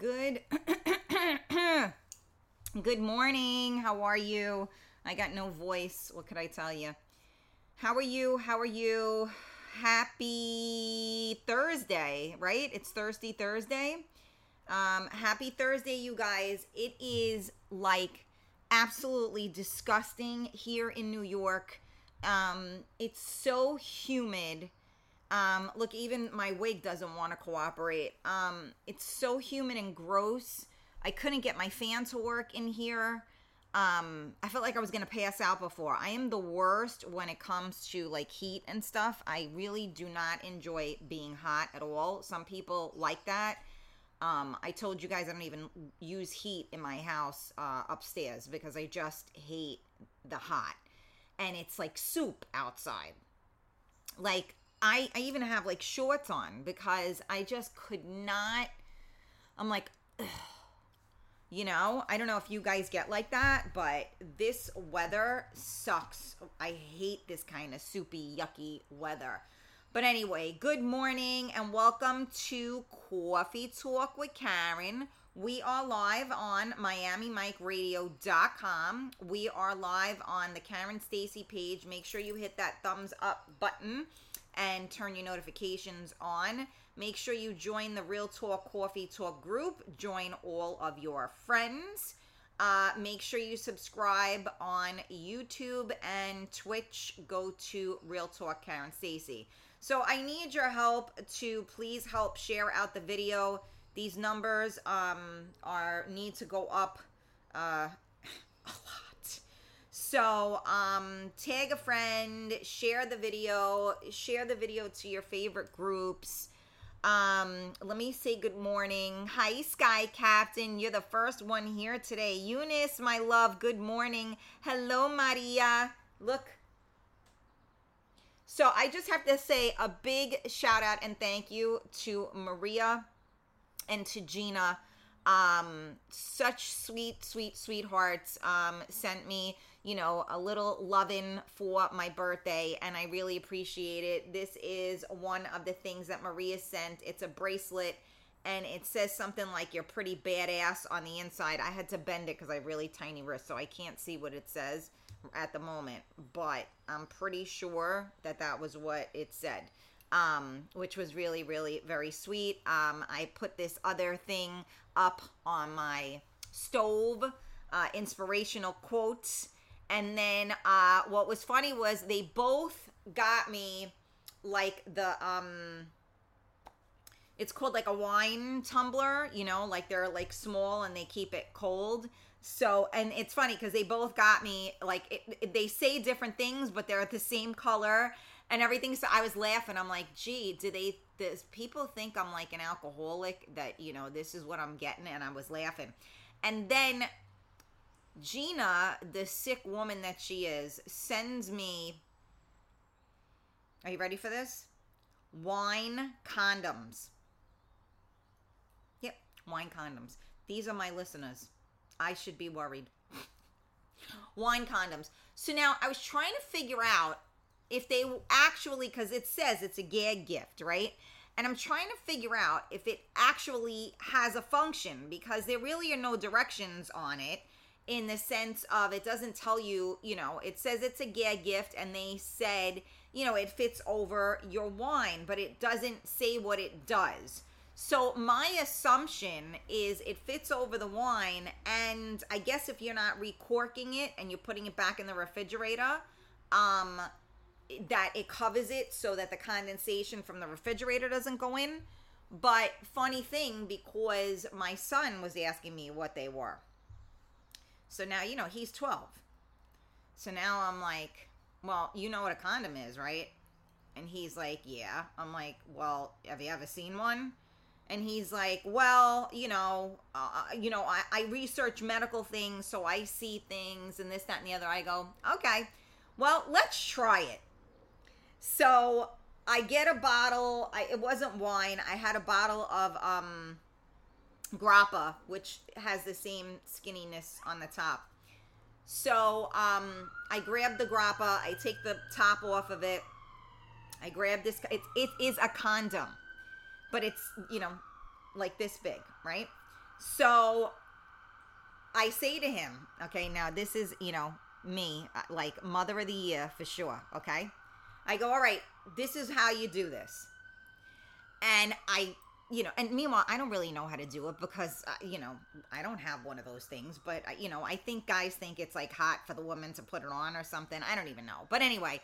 Good. Good morning. How are you? I got no voice. What could I tell you? How are you? How are you? Happy Thursday, right? It's Thursday, Thursday. Um, happy Thursday, you guys. It is like absolutely disgusting here in New York. Um, it's so humid. Um, look, even my wig doesn't want to cooperate. Um, it's so humid and gross. I couldn't get my fan to work in here. Um, I felt like I was gonna pass out before. I am the worst when it comes to like heat and stuff. I really do not enjoy being hot at all. Some people like that. Um, I told you guys I don't even use heat in my house uh, upstairs because I just hate the hot. And it's like soup outside. Like I, I even have like shorts on because I just could not. I'm like, ugh. you know, I don't know if you guys get like that, but this weather sucks. I hate this kind of soupy, yucky weather. But anyway, good morning and welcome to Coffee Talk with Karen. We are live on MiamiMikeRadio.com. We are live on the Karen Stacy page. Make sure you hit that thumbs up button and turn your notifications on. Make sure you join the Real Talk Coffee Talk group. Join all of your friends. Uh, make sure you subscribe on YouTube and Twitch. Go to Real Talk Karen Stacy. So I need your help to please help share out the video. These numbers um, are need to go up uh, a lot. So um, tag a friend, share the video, share the video to your favorite groups. Um, let me say good morning. Hi, Sky Captain. You're the first one here today. Eunice, my love, good morning. Hello, Maria. Look, so I just have to say a big shout out and thank you to Maria and to Gina. Um, such sweet, sweet, sweethearts. Um, sent me, you know, a little loving for my birthday, and I really appreciate it. This is one of the things that Maria sent. It's a bracelet and it says something like you're pretty badass on the inside. I had to bend it because I have really tiny wrists, so I can't see what it says at the moment, but I'm pretty sure that that was what it said. Um, which was really, really very sweet. Um, I put this other thing up on my stove, uh, inspirational quotes. And then uh, what was funny was they both got me like the um it's called like a wine tumbler, you know, like they're like small and they keep it cold. So, and it's funny because they both got me like it, it, they say different things, but they're the same color and everything. So I was laughing. I'm like, gee, do they? Does people think I'm like an alcoholic? That you know, this is what I'm getting, and I was laughing. And then Gina, the sick woman that she is, sends me. Are you ready for this? Wine condoms. Yep, wine condoms. These are my listeners. I should be worried. Wine condoms. So now I was trying to figure out if they actually, because it says it's a gag gift, right? And I'm trying to figure out if it actually has a function because there really are no directions on it in the sense of it doesn't tell you, you know, it says it's a gag gift and they said, you know, it fits over your wine, but it doesn't say what it does. So my assumption is it fits over the wine, and I guess if you're not recorking it and you're putting it back in the refrigerator, um, that it covers it so that the condensation from the refrigerator doesn't go in. But funny thing, because my son was asking me what they were. So now you know he's 12. So now I'm like, well, you know what a condom is, right? And he's like, yeah. I'm like, well, have you ever seen one? and he's like well you know uh, you know I, I research medical things so i see things and this that and the other i go okay well let's try it so i get a bottle I, it wasn't wine i had a bottle of um grappa which has the same skinniness on the top so um i grab the grappa i take the top off of it i grab this it, it is a condom but it's you know like this big right So I say to him, okay, now this is, you know, me, uh, like mother of the year for sure, okay? I go, all right, this is how you do this. And I, you know, and meanwhile, I don't really know how to do it because, uh, you know, I don't have one of those things. But, uh, you know, I think guys think it's like hot for the woman to put it on or something. I don't even know. But anyway,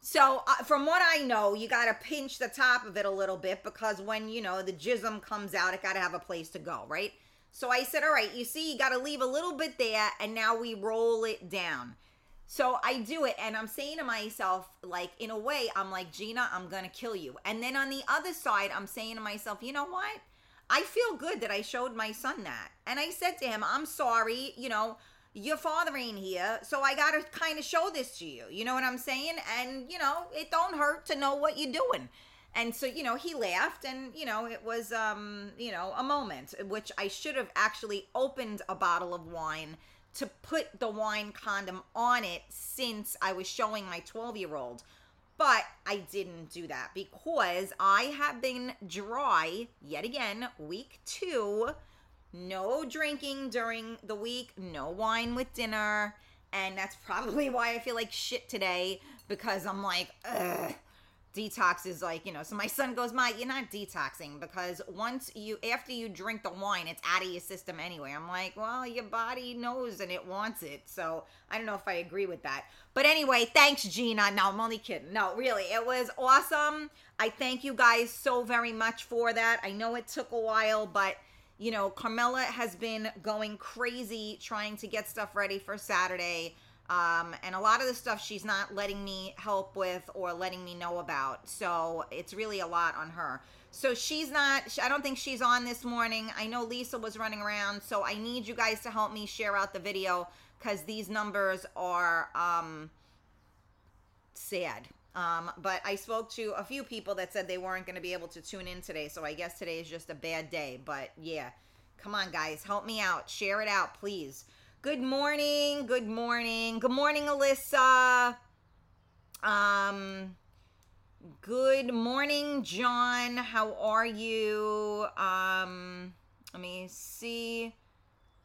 so uh, from what I know, you got to pinch the top of it a little bit because when, you know, the jism comes out, it got to have a place to go, right? So I said, all right, you see, you got to leave a little bit there and now we roll it down. So I do it and I'm saying to myself, like, in a way, I'm like, Gina, I'm going to kill you. And then on the other side, I'm saying to myself, you know what? I feel good that I showed my son that. And I said to him, I'm sorry, you know, your father ain't here, so I got to kind of show this to you. You know what I'm saying? And, you know, it don't hurt to know what you're doing. And so, you know, he laughed and, you know, it was, um, you know, a moment, which I should have actually opened a bottle of wine to put the wine condom on it since I was showing my 12 year old. But I didn't do that because I have been dry yet again, week two. No drinking during the week, no wine with dinner. And that's probably why I feel like shit today because I'm like, ugh detox is like you know so my son goes my you're not detoxing because once you after you drink the wine it's out of your system anyway. I'm like well your body knows and it wants it. So i don't know if i agree with that. But anyway thanks gina. No i'm only kidding. No really it was awesome. I thank you guys so very much for that. I know it took a while but you know carmela has been going crazy trying to get stuff ready for saturday um, and a lot of the stuff she's not letting me help with or letting me know about. So it's really a lot on her. So she's not, I don't think she's on this morning. I know Lisa was running around. So I need you guys to help me share out the video because these numbers are um, sad. Um, but I spoke to a few people that said they weren't going to be able to tune in today. So I guess today is just a bad day. But yeah, come on, guys, help me out. Share it out, please. Good morning. Good morning. Good morning, Alyssa. Um, good morning, John. How are you? Um, let me see.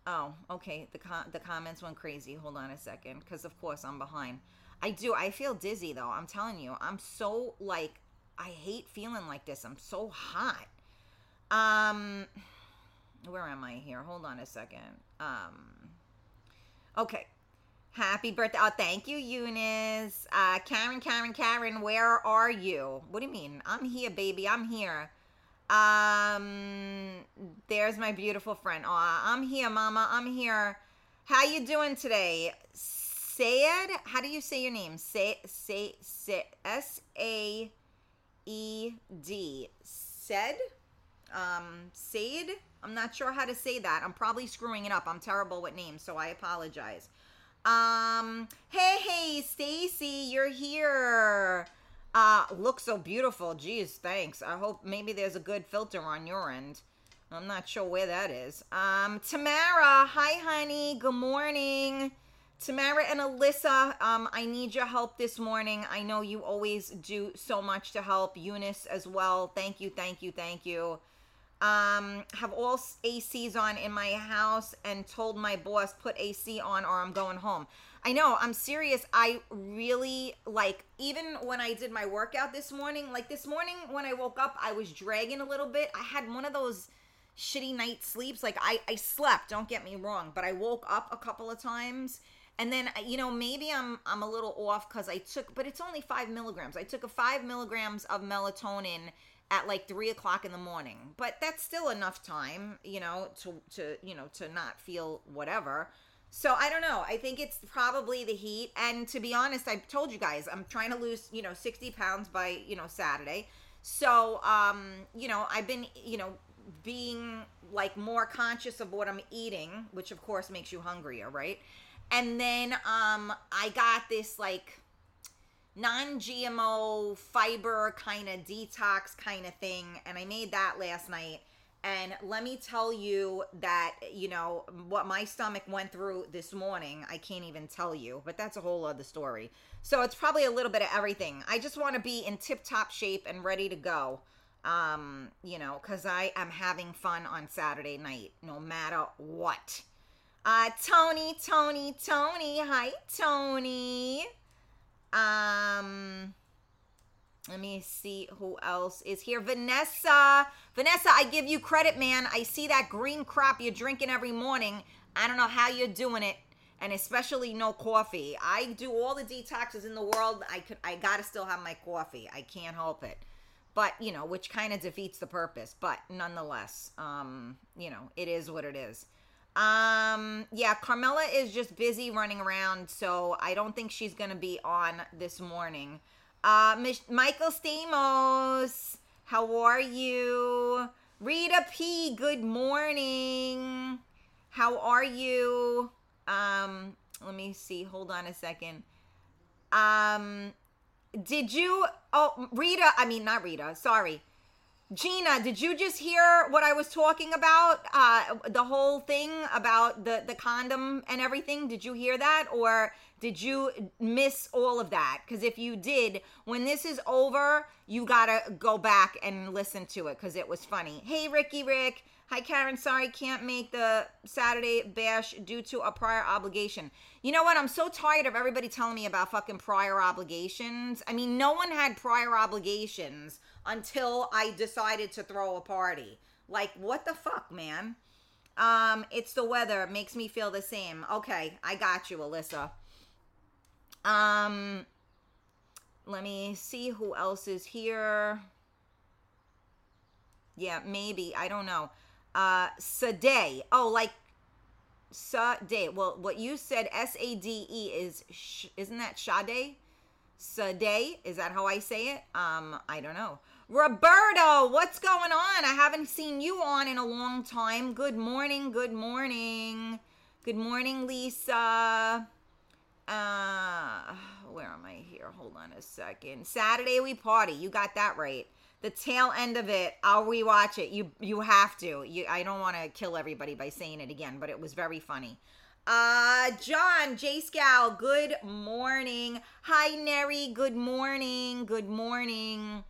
Oh, okay. The com- the comments went crazy. Hold on a second, because of course I'm behind. I do. I feel dizzy though. I'm telling you. I'm so like I hate feeling like this. I'm so hot. Um, where am I here? Hold on a second. Um. Okay. Happy birthday. Oh, thank you, Eunice. Uh, Karen, Karen, Karen, where are you? What do you mean? I'm here, baby. I'm here. Um, there's my beautiful friend. Oh, I'm here, mama. I'm here. How you doing today? Sayed? How do you say your name? Say, say, say, S A E D. Said? Um, Said? I'm not sure how to say that. I'm probably screwing it up. I'm terrible with names, so I apologize. Um, hey, hey, Stacy, you're here. Uh, look so beautiful. Geez, thanks. I hope maybe there's a good filter on your end. I'm not sure where that is. Um, Tamara, hi, honey. Good morning. Tamara and Alyssa, um, I need your help this morning. I know you always do so much to help. Eunice as well. Thank you, thank you, thank you um, have all ACs on in my house and told my boss put AC on or I'm going home. I know, I'm serious. I really like even when I did my workout this morning, like this morning when I woke up, I was dragging a little bit. I had one of those shitty night sleeps. Like I I slept, don't get me wrong, but I woke up a couple of times and then you know maybe i'm i'm a little off because i took but it's only five milligrams i took a five milligrams of melatonin at like three o'clock in the morning. But that's still enough time, you know, to to you know to not feel whatever. So I don't know. I think it's probably the heat. And to be honest, I told you guys I'm trying to lose you know 60 pounds by you know Saturday. So um you know I've been you know being like more conscious of what I'm eating, which of course makes you hungrier, right? And then um I got this like non-GMO fiber kind of detox kind of thing and I made that last night and let me tell you that you know what my stomach went through this morning I can't even tell you but that's a whole other story so it's probably a little bit of everything I just want to be in tip top shape and ready to go Um, you know, because I am having fun on Saturday night, no matter what. Uh, Tony, Tony, Tony. Hi, Tony. Um, let me see who else is here. Vanessa. Vanessa, I give you credit, man. I see that green crap you're drinking every morning. I don't know how you're doing it, and especially no coffee. I do all the detoxes in the world. I could, I gotta still have my coffee. I can't help it. But you know, which kind of defeats the purpose. But nonetheless, um, you know, it is what it is. Um, yeah, Carmela is just busy running around, so I don't think she's gonna be on this morning. Uh, Mich- Michael Stamos, how are you? Rita P, good morning. How are you? Um, let me see. Hold on a second. Um, did you? Oh, Rita. I mean, not Rita. Sorry. Gina, did you just hear what I was talking about? Uh, the whole thing about the the condom and everything. Did you hear that, or did you miss all of that? Because if you did, when this is over, you gotta go back and listen to it because it was funny. Hey, Ricky, Rick. Hi, Karen. Sorry, can't make the Saturday bash due to a prior obligation. You know what? I'm so tired of everybody telling me about fucking prior obligations. I mean, no one had prior obligations until I decided to throw a party. Like, what the fuck, man? Um, it's the weather. It makes me feel the same. Okay, I got you, Alyssa. Um, let me see who else is here. Yeah, maybe. I don't know. Uh, Sade. Oh, like Sade. Well, what you said, S A D E, is sh- isn't that Sade? Sade. Is that how I say it? Um, I don't know. Roberto, what's going on? I haven't seen you on in a long time. Good morning. Good morning. Good morning, Lisa. Uh, where am I here? Hold on a second. Saturday we party. You got that right. The tail end of it, I'll rewatch it. You you have to. You I don't want to kill everybody by saying it again, but it was very funny. Uh, John, J Scow, good morning. Hi, Neri, good morning. Good morning.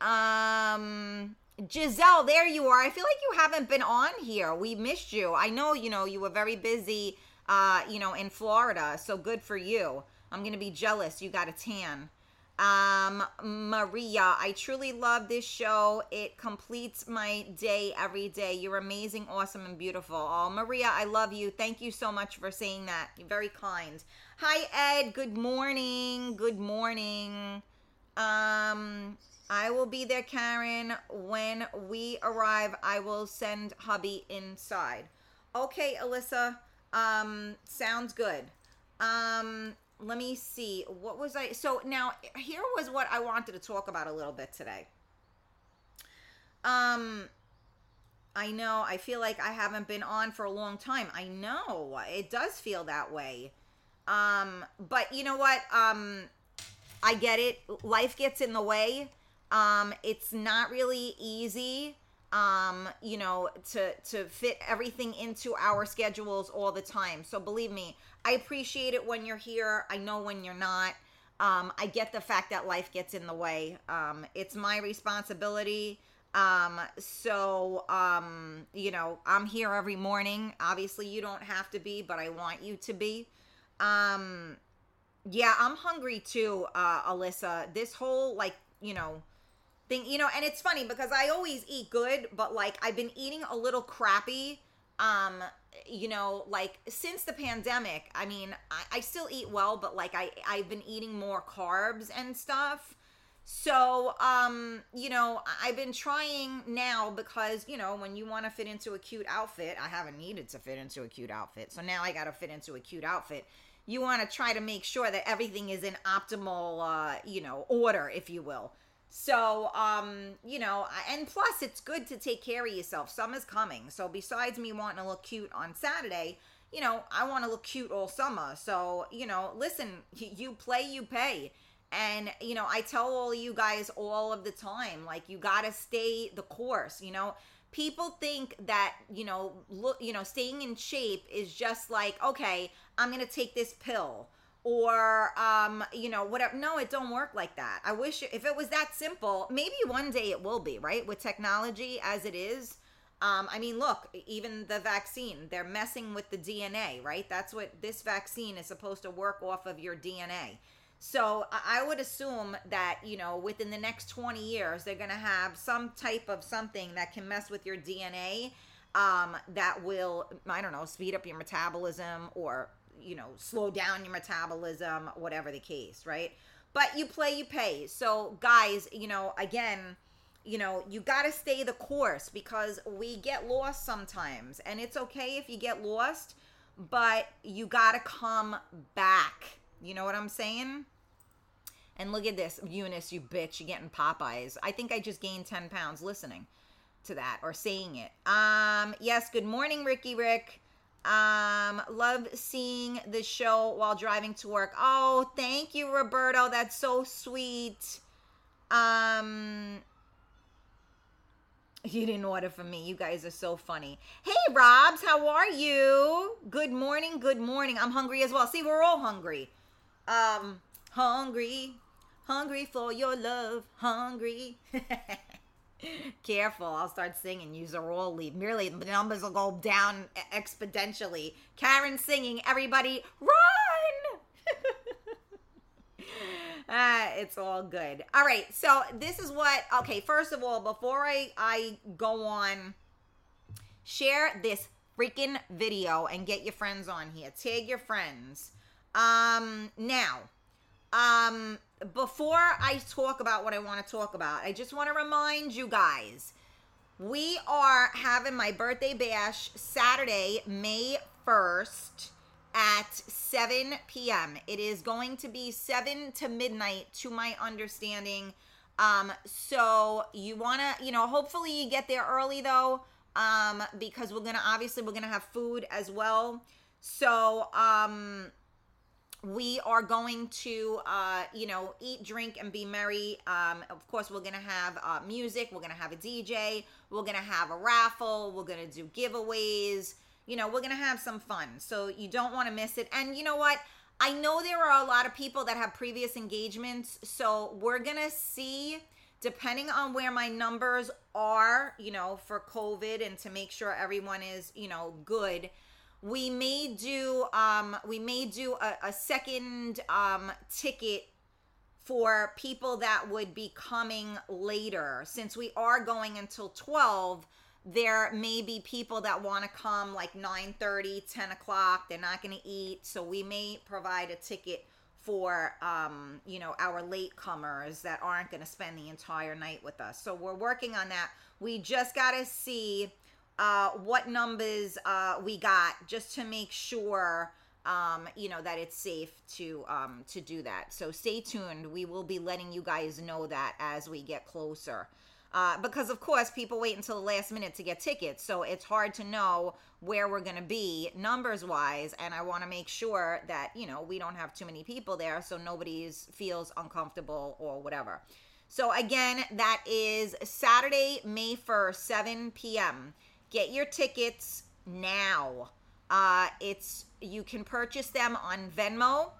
Um, Giselle, there you are. I feel like you haven't been on here. We missed you. I know, you know, you were very busy, uh, you know, in Florida. So good for you. I'm going to be jealous. You got a tan. Um, Maria, I truly love this show. It completes my day every day. You're amazing, awesome, and beautiful. Oh, Maria, I love you. Thank you so much for saying that. You're very kind. Hi, Ed. Good morning. Good morning. Um, I will be there, Karen. When we arrive, I will send hubby inside. Okay, Alyssa. Um, sounds good. Um, let me see what was i so now here was what i wanted to talk about a little bit today um i know i feel like i haven't been on for a long time i know it does feel that way um but you know what um i get it life gets in the way um it's not really easy um you know to to fit everything into our schedules all the time. So believe me i appreciate it when you're here. I know when you're not. Um i get the fact that life gets in the way. Um it's my responsibility. Um so um you know i'm here every morning. Obviously you don't have to be but i want you to be. Um yeah i'm hungry too uh alyssa. This whole like you know thing, you know, and it's funny because I always eat good, but like I've been eating a little crappy. Um, you know, like since the pandemic, I mean, I, I still eat well, but like I I've been eating more carbs and stuff. So, um, you know, I've been trying now because, you know, when you want to fit into a cute outfit, I haven't needed to fit into a cute outfit. So now I got to fit into a cute outfit. You want to try to make sure that everything is in optimal, uh, you know, order, if you will. So, um, you know, and plus it's good to take care of yourself. Summer's coming. So besides me wanting to look cute on Saturday, you know, I want to look cute all summer. So, you know, listen, you play, you pay. And, you know, I tell all you guys all of the time, like, you got to stay the course, you know. People think that, you know, look, you know, staying in shape is just like, okay, I'm going to take this pill or um you know whatever no it don't work like that. I wish if it was that simple maybe one day it will be right? With technology as it is um i mean look even the vaccine they're messing with the dna right? That's what this vaccine is supposed to work off of your dna so I would assume that, you know, within the next 20 years, they're going to have some type of something that can mess with your DNA um, that will, I don't know, speed up your metabolism or, you know, slow down your metabolism, whatever the case, right? But you play, you pay. So, guys, you know, again, you know, you got to stay the course because we get lost sometimes. And it's okay if you get lost, but you got to come back you know what I'm saying? And look at this, Eunice, you bitch, you getting Popeyes. I think I just gained 10 pounds listening to that or saying it. Um, yes, good morning, Ricky Rick. Um, love seeing the show while driving to work. Oh, thank you, Roberto. That's so sweet. Um, you didn't order for me. You guys are so funny. Hey, Robs, how are you? Good morning. Good morning. I'm hungry as well. See, we're all hungry. Um, hungry, hungry for your love, hungry. Careful, I'll start singing. Use a roll lead. Merely the numbers will go down exponentially. Karen singing, everybody run! ah, it's all good. All right, so this is what. Okay, first of all, before I I go on, share this freaking video and get your friends on here. Tag your friends. Um, now, um, before I talk about what I want to talk about, I just want to remind you guys we are having my birthday bash Saturday, May 1st at 7 p.m. It is going to be 7 to midnight, to my understanding. Um, so you want to, you know, hopefully you get there early though, um, because we're going to obviously we're going to have food as well. So, um, we are going to uh, you know eat drink and be merry. Um, of course we're gonna have uh, music we're gonna have a dj we're gonna have a raffle we're gonna do giveaways. You know we're gonna have some fun. So you don't want to miss it. And you know what? I know there are a lot of people that have previous engagements so we're gonna see depending on where my numbers are you know for covid and to make sure everyone is you know good we may do um we may do a, a second um ticket for people that would be coming later. Since we are going until 12 there may be people that want to come like 9 30 10 o'clock they're not going to eat. So we may provide a ticket for um, you know our late comers that aren't going to spend the entire night with us. So we're working on that. We just got to see uh, what numbers uh, we got just to make sure um, you know that it's safe to um, to do that. So stay tuned. We will be letting you guys know that as we get closer. Uh, because of course people wait until the last minute to get tickets so it's hard to know where we're going to be numbers wise and i want to make sure that you know we don't have too many people there so nobody feels uncomfortable or whatever so again that is saturday may 1st 7 p.m Get your tickets now. Uh, it's you can purchase them on Venmo,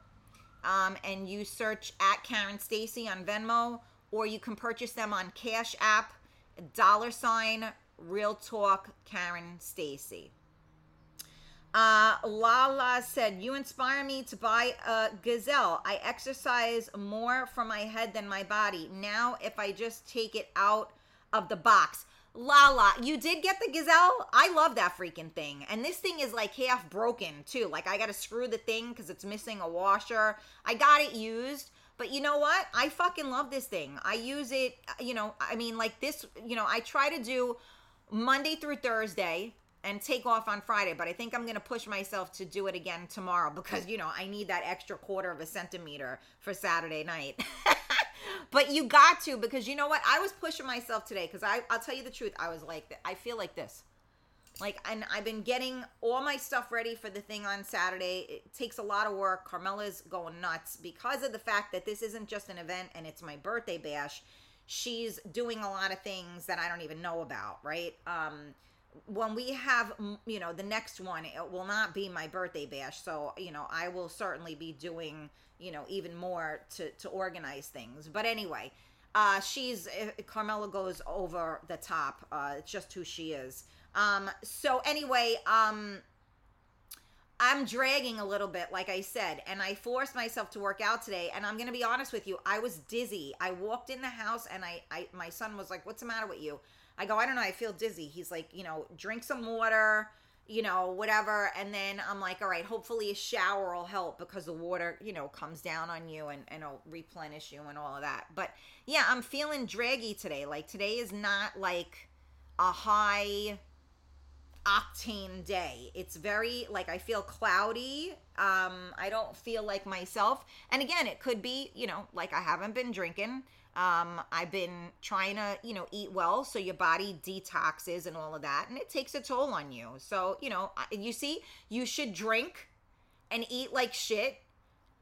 um, and you search at Karen Stacy on Venmo, or you can purchase them on Cash App, dollar sign Real Talk Karen Stacy. Uh, Lala said, You inspire me to buy a gazelle. I exercise more for my head than my body. Now, if I just take it out of the box, Lala, you did get the Gazelle. I love that freaking thing. And this thing is like half broken too. Like I got to screw the thing because it's missing a washer. I got it used. But you know what? I fucking love this thing. I use it, uh, you know, I mean, like this, you know, I try to do Monday through Thursday and take off on Friday, but I think I'm going to push myself to do it again tomorrow because, you know, I need that extra quarter of a centimeter for Saturday night. but you got to because you know what? I was pushing myself today because I I'll tell you the truth. I was like I feel like this. Like and I've been getting all my stuff ready for the thing on Saturday. It takes a lot of work. Carmela's going nuts because of the fact that this isn't just an event and it's my birthday bash. She's doing a lot of things that I don't even know about, right? Um when we have you know the next one it will not be my birthday bash so you know i will certainly be doing you know even more to to organize things but anyway uh she's uh, carmela goes over the top uh it's just who she is um so anyway um I'm dragging a little bit, like I said, and I forced myself to work out today. And I'm gonna be honest with you, I was dizzy. I walked in the house, and I, I, my son was like, "What's the matter with you?" I go, "I don't know. I feel dizzy." He's like, "You know, drink some water, you know, whatever." And then I'm like, "All right, hopefully a shower will help because the water, you know, comes down on you and and it'll replenish you and all of that." But yeah, I'm feeling draggy today. Like today is not like a high octane day. It's very like I feel cloudy. Um, I don't feel like myself. And again, it could be, you know, like I haven't been drinking. Um, I've been trying to, you know, eat well so your body detoxes and all of that, and it takes a toll on you. So, you know, you see, you should drink and eat like shit,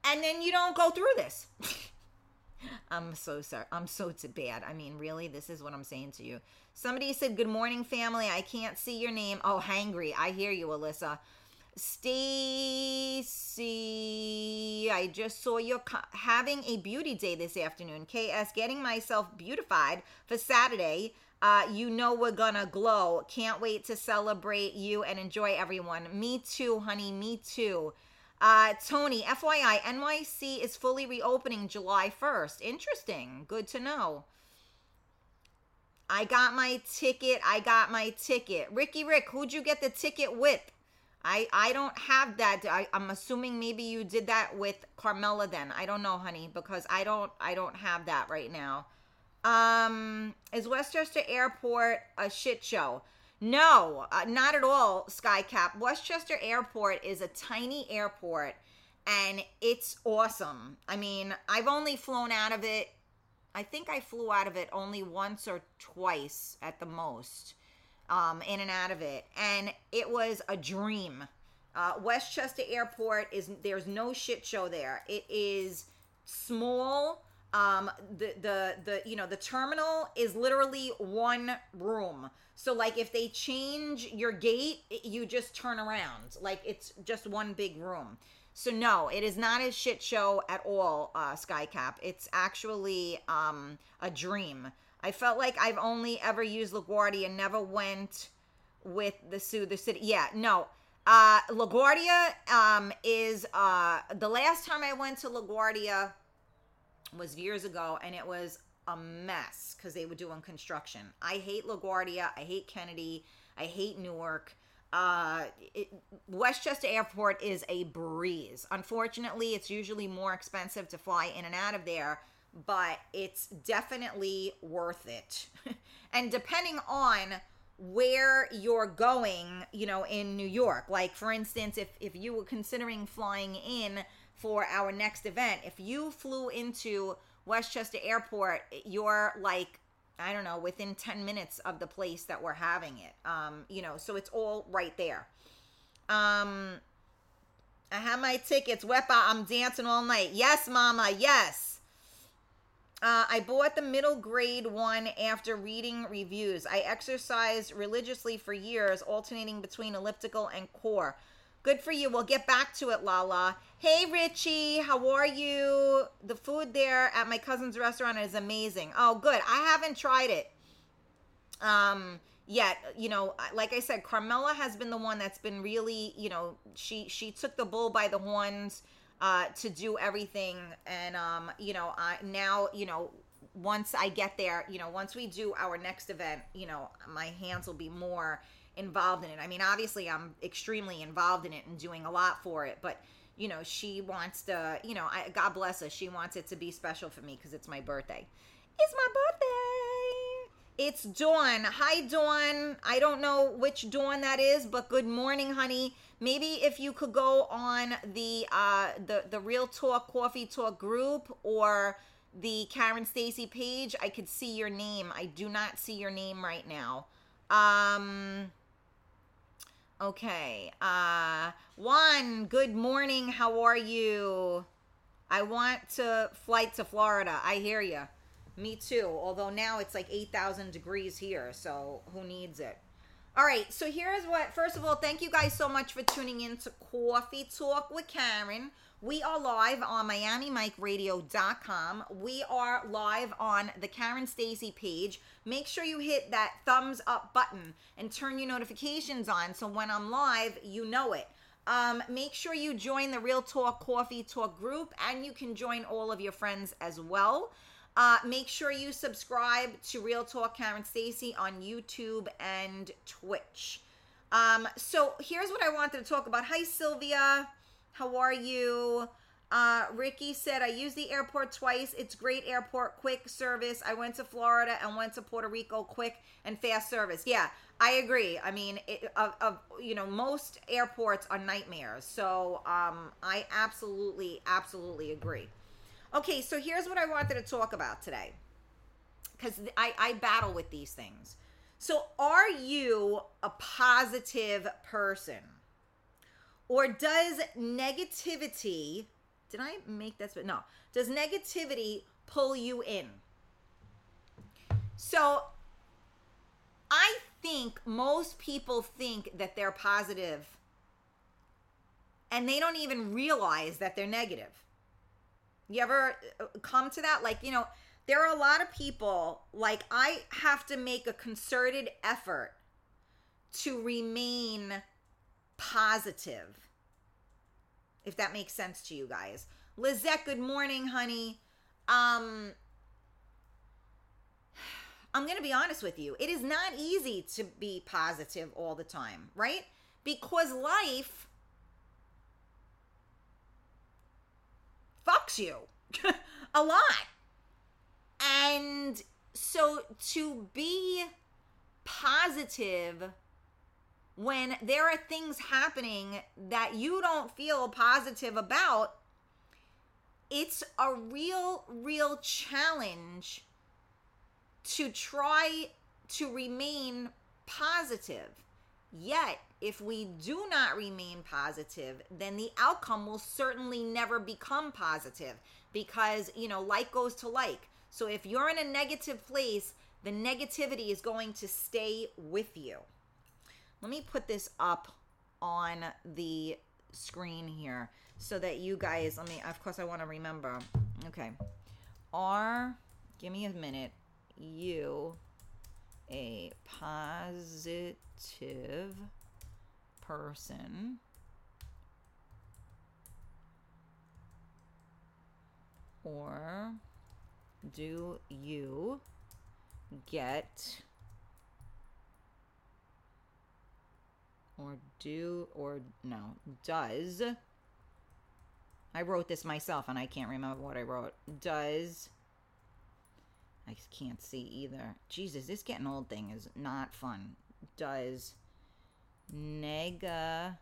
and then you don't go through this. I'm so sorry. I'm so too bad. I mean, really, this is what I'm saying to you. Somebody said, Good morning, family. I can't see your name. Oh, hangry. I hear you, Alyssa. Stacy, I just saw you having a beauty day this afternoon. KS, getting myself beautified for Saturday. Uh, you know we're gonna glow. Can't wait to celebrate you and enjoy everyone. Me too, honey. Me too. Uh, Tony, FYI, NYC is fully reopening July 1st. Interesting. Good to know. I got my ticket. I got my ticket. Ricky Rick, who'd you get the ticket with? I I don't have that. I, I'm assuming maybe you did that with Carmela then. I don't know, honey, because I don't I don't have that right now. Um, is Westchester Airport a shit show? No, uh, not at all, Skycap. Westchester Airport is a tiny airport and it's awesome. I mean, I've only flown out of it I think I flew out of it only once or twice at the most, um, in and out of it, and it was a dream. Uh, Westchester Airport is there's no shit show there. It is small. Um, the the the you know the terminal is literally one room. So like if they change your gate, you just turn around. Like it's just one big room. So no, it is not a shit show at all, uh, Skycap. It's actually um, a dream. I felt like I've only ever used LaGuardia, never went with the Sue the City. Yeah, no. Uh, LaGuardia um, is uh, the last time I went to LaGuardia was years ago, and it was a mess because they were doing construction. I hate LaGuardia. I hate Kennedy. I hate Newark uh, it, Westchester Airport is a breeze. Unfortunately, it's usually more expensive to fly in and out of there, but it's definitely worth it. and depending on where you're going, you know, in New York, like for instance, if if you were considering flying in for our next event, if you flew into Westchester Airport, you're like I don't know, within 10 minutes of the place that we're having it. Um, you know, so it's all right there. Um, I have my tickets. Wepa, I'm dancing all night. Yes, mama, yes. Uh, I bought the middle grade one after reading reviews. I exercised religiously for years, alternating between elliptical and core. Good for you. We'll get back to it, Lala. Hey, Richie, how are you? The food there at my cousin's restaurant is amazing. Oh, good. I haven't tried it um yet. You know, like I said, Carmela has been the one that's been really, you know, she she took the bull by the horns uh to do everything and um you know, I now, you know, once I get there, you know, once we do our next event, you know, my hands will be more involved in it. I mean, obviously, I'm extremely involved in it and doing a lot for it, but you know, she wants to, you know, I, God bless her, she wants it to be special for me because it's my birthday. It's my birthday. It's Dawn. Hi, Dawn. I don't know which Dawn that is, but good morning, honey. Maybe if you could go on the uh the the Real Talk Coffee Talk group or the Karen Stacy page, I could see your name. I do not see your name right now. Um Okay. Uh Juan, good morning. How are you? I want to flight to Florida. I hear you. Me too. Although now it's like 8,000 degrees here, so who needs it? All right, so here's what. First of all, thank you guys so much for tuning in to Coffee Talk with Karen. We are live on MiamiMikeRadio.com. We are live on the Karen Stacy page. Make sure you hit that thumbs up button and turn your notifications on so when I'm live, you know it. Um, make sure you join the Real Talk Coffee Talk group and you can join all of your friends as well. Uh, make sure you subscribe to Real Talk Karen Stacy on YouTube and Twitch. Um, so here's what I wanted to talk about. Hi, Sylvia. How are you? Uh, Ricky said, I use the airport twice. It's great airport, quick service. I went to Florida and went to Puerto Rico, quick and fast service. Yeah, I agree. I mean, it, of, of you know, most airports are nightmares. So um, I absolutely, absolutely agree. Okay, so here's what I wanted to talk about today because I, I battle with these things. So, are you a positive person? Or does negativity, did I make that? No. Does negativity pull you in? So, I think most people think that they're positive and they don't even realize that they're negative. You ever uh, come to that? Like, you know, there are a lot of people, like, I have to make a concerted effort to remain positive. If that makes sense to you guys. Lizette, good morning, honey. Um, I'm going to be honest with you. It is not easy to be positive all the time, right? Because life fucks you a lot. And so to be positive when there are things happening that you don't feel positive about, it's a real, real challenge to try to remain positive. Yet, if we do not remain positive, then the outcome will certainly never become positive because, you know, like goes to like. So if you're in a negative place, the negativity is going to stay with you. Let me put this up on the screen here so that you guys, let me, of course, I want to remember. Okay. Are, give me a minute, you a positive person. Or do you get or do or no does I wrote this myself and I can't remember what I wrote. Does I can't see either. Jesus this getting old thing is not fun. Does negativity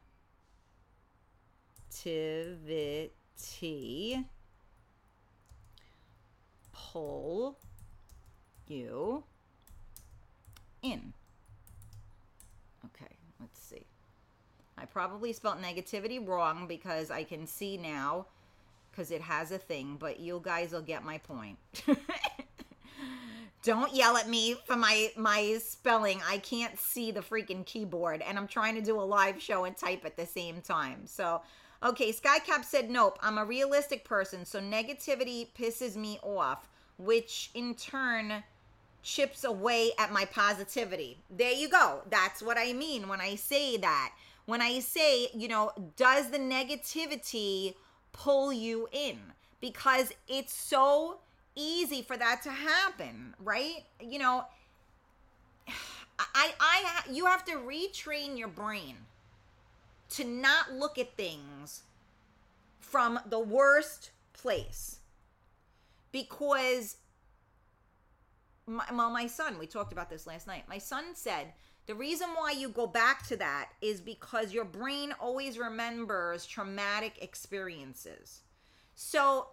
pull you in. Okay, let's see. I probably spelled negativity wrong because I can see now because it has a thing, but you guys will get my point. Don't yell at me for my my spelling. I can't see the freaking keyboard and I'm trying to do a live show and type at the same time. So, okay, Skycap said nope. I'm a realistic person, so negativity pisses me off, which in turn chips away at my positivity. There you go. That's what I mean when I say that. When I say, you know, does the negativity pull you in? Because it's so easy for that to happen, right? You know, I I you have to retrain your brain to not look at things from the worst place. Because my, well, my son, we talked about this last night. My son said the reason why you go back to that is because your brain always remembers traumatic experiences. So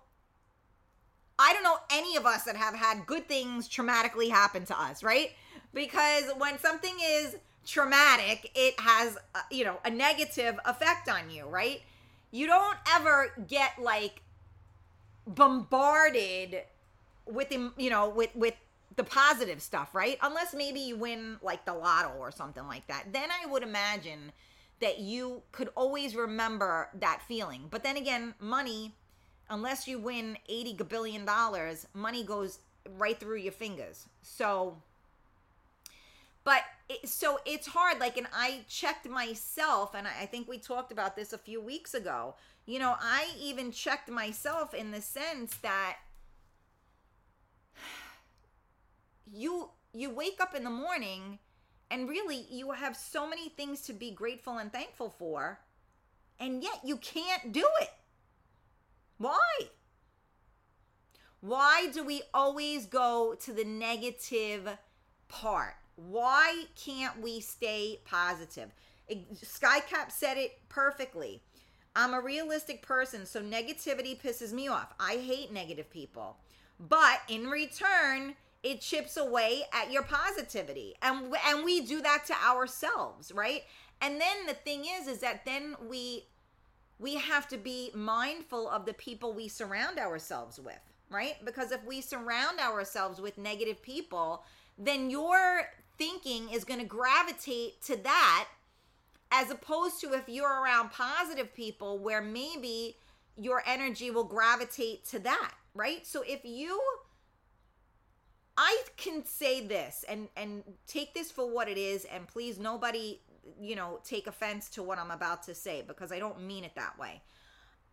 I don't know any of us that have had good things traumatically happen to us, right? Because when something is traumatic, it has, uh, you know, a negative effect on you, right? You don't ever get like bombarded with, you know, with, with the positive stuff, right? Unless maybe you win like the lotto or something like that. Then I would imagine that you could always remember that feeling. But then again, money, unless you win 80 billion dollars, money goes right through your fingers. So but it, so it's hard like and i checked myself and I, I think we talked about this a few weeks ago you know i even checked myself in the sense that you you wake up in the morning and really you have so many things to be grateful and thankful for and yet you can't do it why? Why do we always go to the negative part? Why can't we stay positive? Skycap said it perfectly. I'm a realistic person so negativity pisses me off. I hate negative people. But in return it chips away at your positivity. And and we do that to ourselves right? And then the thing is is that then we we have to be mindful of the people we surround ourselves with right? Because if we surround ourselves with negative people then your thinking is going to gravitate to that as opposed to if you're around positive people where maybe your energy will gravitate to that right? So if you I can say this and and take this for what it is and please nobody you know take offense to what I'm about to say because I don't mean it that way.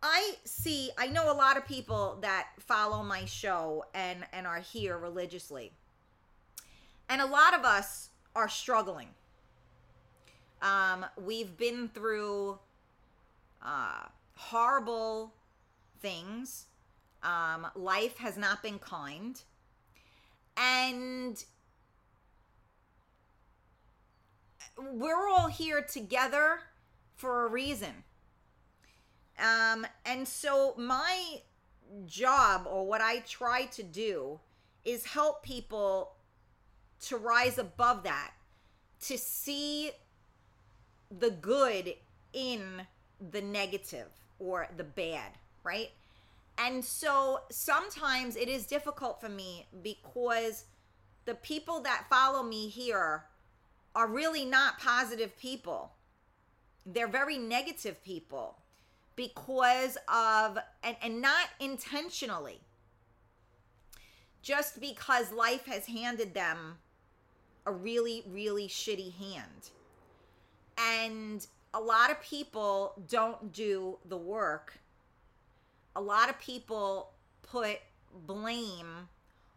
I see I know a lot of people that follow my show and and are here religiously. And a lot of us are struggling. Um we've been through uh horrible things. Um life has not been kind and we're all here together for a reason. Um, and so my job or what I try to do is help people to rise above that, to see the good in the negative or the bad, right? And so sometimes it is difficult for me because the people that follow me here are really not positive people. They're very negative people because of, and, and not intentionally, just because life has handed them a really, really shitty hand. And a lot of people don't do the work a lot of people put blame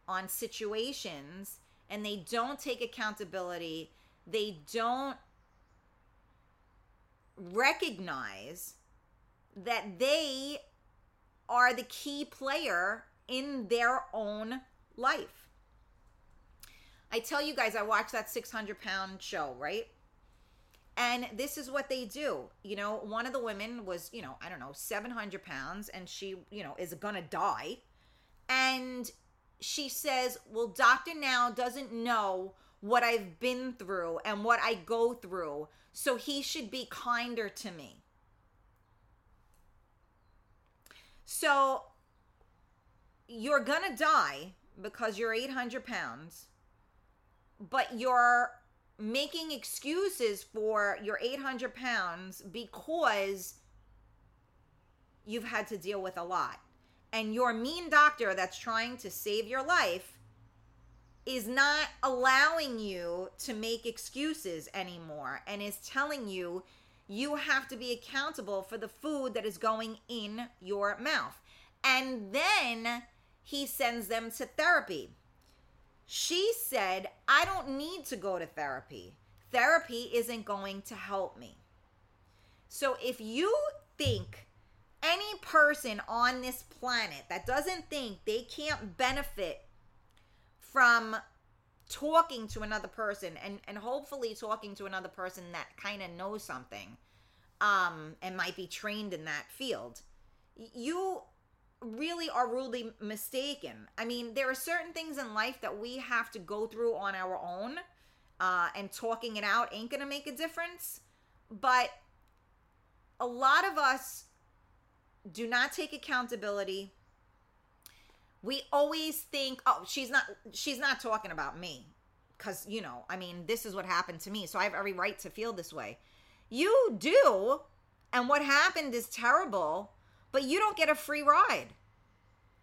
on situations and they don't take accountability. They don't recognize that they are the key player in their own life. I tell you guys, I watched that 600 pound show, right? And this is what they do. You know, one of the women was, you know, I don't know, 700 pounds, and she, you know, is gonna die. And she says, Well, Dr. Now doesn't know what I've been through and what I go through, so he should be kinder to me. So you're gonna die because you're 800 pounds, but you're making excuses for your 800 pounds because you've had to deal with a lot. And your mean doctor that's trying to save your life is not allowing you to make excuses anymore and is telling you you have to be accountable for the food that is going in your mouth. And then he sends them to therapy. She said, I don't need to go to therapy. Therapy isn't going to help me. So if you think any person on this planet that doesn't think they can't benefit from talking to another person and and hopefully talking to another person that kind of knows something um and might be trained in that field you really are rudely mistaken. I mean, there are certain things in life that we have to go through on our own, uh, and talking it out ain't gonna make a difference. But a lot of us do not take accountability. We always think, oh, she's not she's not talking about me. Cause, you know, I mean, this is what happened to me. So I have every right to feel this way. You do, and what happened is terrible, but you don't get a free ride.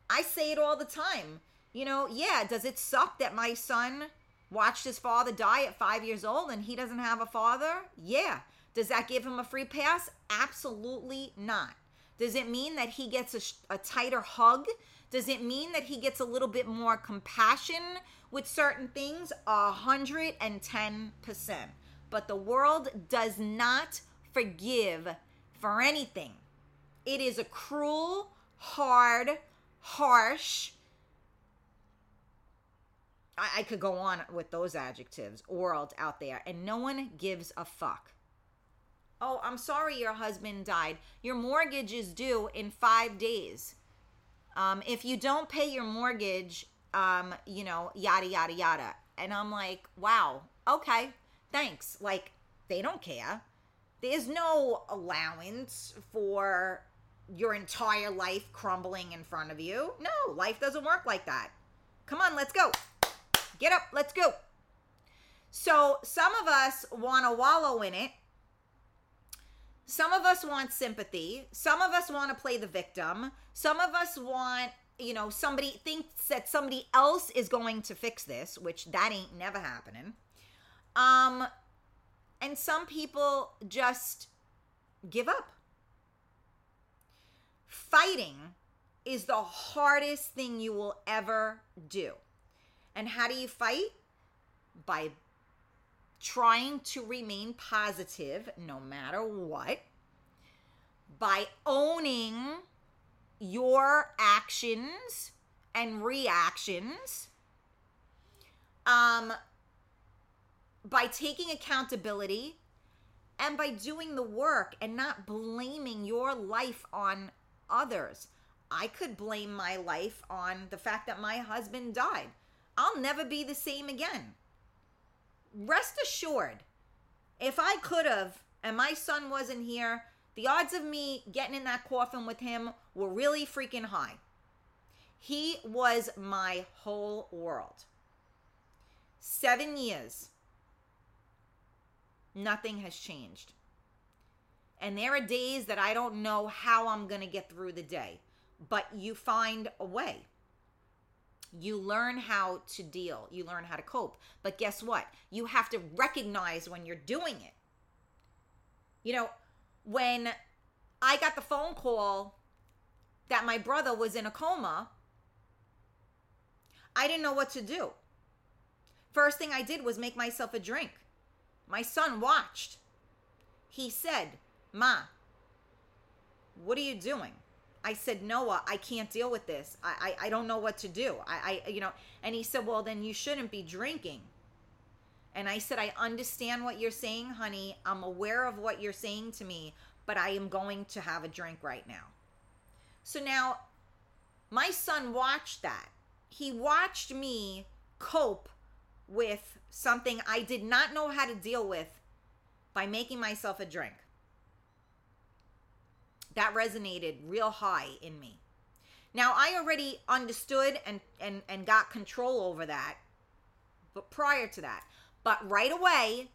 I say it all the time. You know, yeah, does it suck that my son watched his father die at five years old and he doesn't have a father? Yeah. Does that give him a free pass? Absolutely not. Does it mean that he gets a, a tighter hug? Does it mean that he gets a little bit more compassion with certain things? A hundred and ten percent. But the world does not forgive for anything. It is a cruel, hard, harsh. I, I could go on with those adjectives, world out there, and no one gives a fuck. Oh, I'm sorry your husband died. Your mortgage is due in five days. Um, if you don't pay your mortgage, um, you know, yada, yada, yada. And I'm like, wow, okay, thanks. Like, they don't care. There's no allowance for your entire life crumbling in front of you. No, life doesn't work like that. Come on, let's go. Get up, let's go. So, some of us want to wallow in it some of us want sympathy. Some of us want to play the victim. Some of us want, you know, somebody thinks that somebody else is going to fix this, which that ain't never happening. Um and some people just give up. Fighting is the hardest thing you will ever do. And how do you fight? By trying to remain positive no matter what by owning your actions and reactions um by taking accountability and by doing the work and not blaming your life on others. I could blame my life on the fact that my husband died. I'll never be the same again rest assured, if I could have and my son wasn't here, the odds of me getting in that coffin with him were really freaking high. He was my whole world. Seven years, nothing has changed. And there are days that I don't know how I'm going to get through the day, but you find a way. You learn how to deal, you learn how to cope. But guess what? You have to recognize when you're doing it. You know, when I got the phone call that my brother was in a coma, I didn't know what to do. First thing I did was make myself a drink. My son watched. He said, Ma, what are you doing? I said, Noah, I can't deal with this. I, I, I don't know what to do. I, I, you know, and he said, well, then you shouldn't be drinking. And I said, I understand what you're saying, honey. I'm aware of what you're saying to me, but I am going to have a drink right now. So now my son watched that. He watched me cope with something I did not know how to deal with by making myself a drink that resonated real high in me. Now I already understood and and and got control over that, but prior to that, but right away,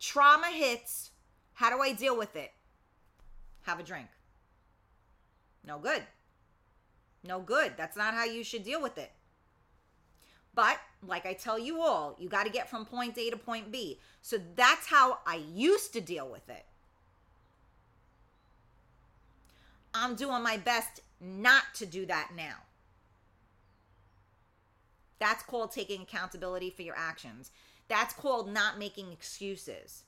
trauma hits. How do I deal with it? Have a drink. No good. No good. That's not how you should deal with it. But like I tell you all, you got to get from point A to point B. So that's how I used to deal with it. I'm doing my best not to do that now. That's called taking accountability for your actions. That's called not making excuses.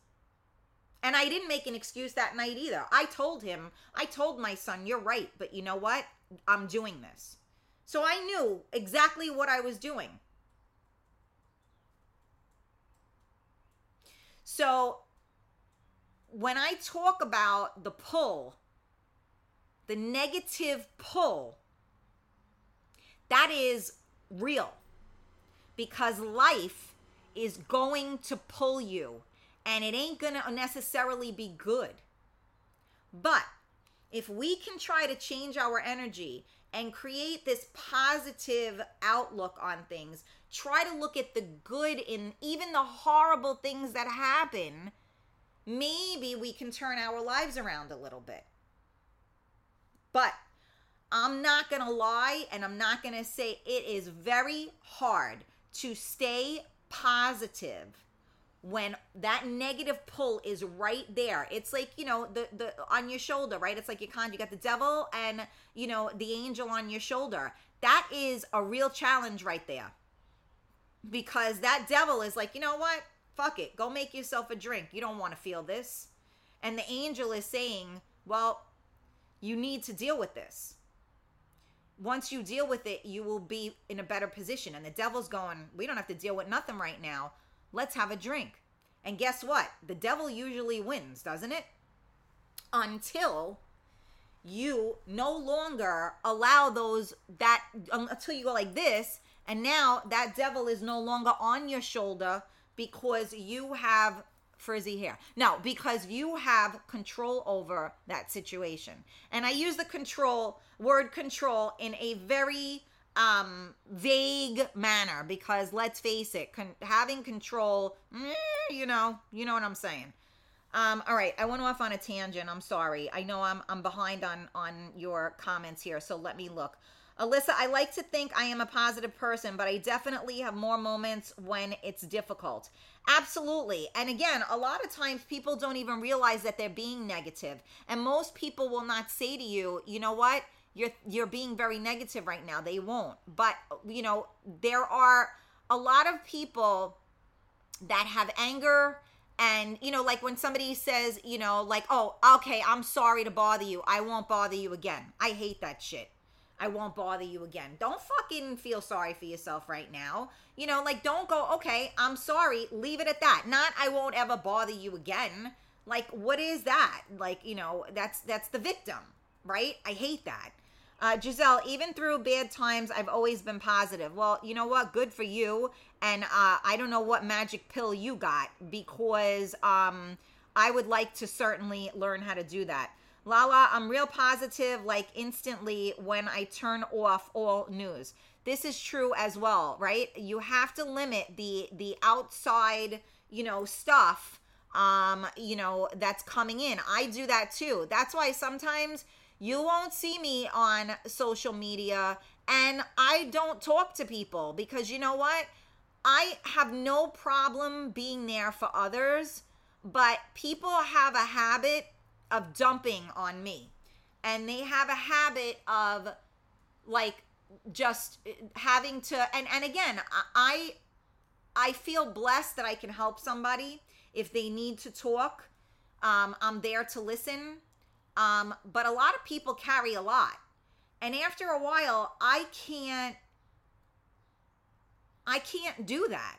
And I didn't make an excuse that night either. I told him, I told my son, you're right, but you know what? I'm doing this. So I knew exactly what I was doing. So when I talk about the pull the negative pull, that is real because life is going to pull you and it ain't going to necessarily be good. But if we can try to change our energy and create this positive outlook on things. Try to look at the good in even the horrible things that happen. Maybe we can turn our lives around a little bit. But I'm not going to lie and I'm not going to say it is very hard to stay positive when that negative pull is right there. It's like you know the the on your shoulder right? It's like you con you got the devil and you know the angel on your shoulder. That is a real challenge right there. Because that devil is like you know what? Fuck it. Go make yourself a drink. You don't want to feel this. And the angel is saying well you need to deal with this once you deal with it you will be in a better position and the devil's going we don't have to deal with nothing right now let's have a drink. And guess what? The devil usually wins, doesn't it? Until you no longer allow those that until you go like this and now that devil is no longer on your shoulder because you have frizzy hair. No, because you have control over that situation. And I use the control word control in a very um vague manner because let's face it con- having control mm, you know you know what i'm saying. Um all right i went off on a tangent. I'm sorry. I know i'm i'm behind on on your comments here so let me look. Alyssa i like to think i am a positive person but i definitely have more moments when it's difficult absolutely. And again a lot of times people don't even realize that they're being negative. and most people will not say to you you know what? You're you're being very negative right now. They won't. But you know there are a lot of people that have anger and you know like when somebody says you know like oh okay i'm sorry to bother you. I won't bother you again. I hate that shit i won't bother you again don't fucking feel sorry for yourself right now you know like don't go okay i'm sorry leave it at that not i won't ever bother you again like what is that like you know that's that's the victim right i hate that uh, Giselle, even through bad times, I've always been positive. Well, you know what? Good for you. And uh, I don't know what magic pill you got because um, I would like to certainly learn how to do that. Lala, I'm real positive, like instantly when I turn off all news. This is true as well, right? You have to limit the the outside, you know, stuff um, you know, that's coming in. I do that too. That's why sometimes you won't see me on social media and I don't talk to people because you know what? I have no problem being there for others, but people have a habit of dumping on me. And they have a habit of like just having to and and again, I I feel blessed that I can help somebody if they need to talk. Um, I'm there to listen. Um, but a lot of people carry a lot. And after a while, I can't I can't do that.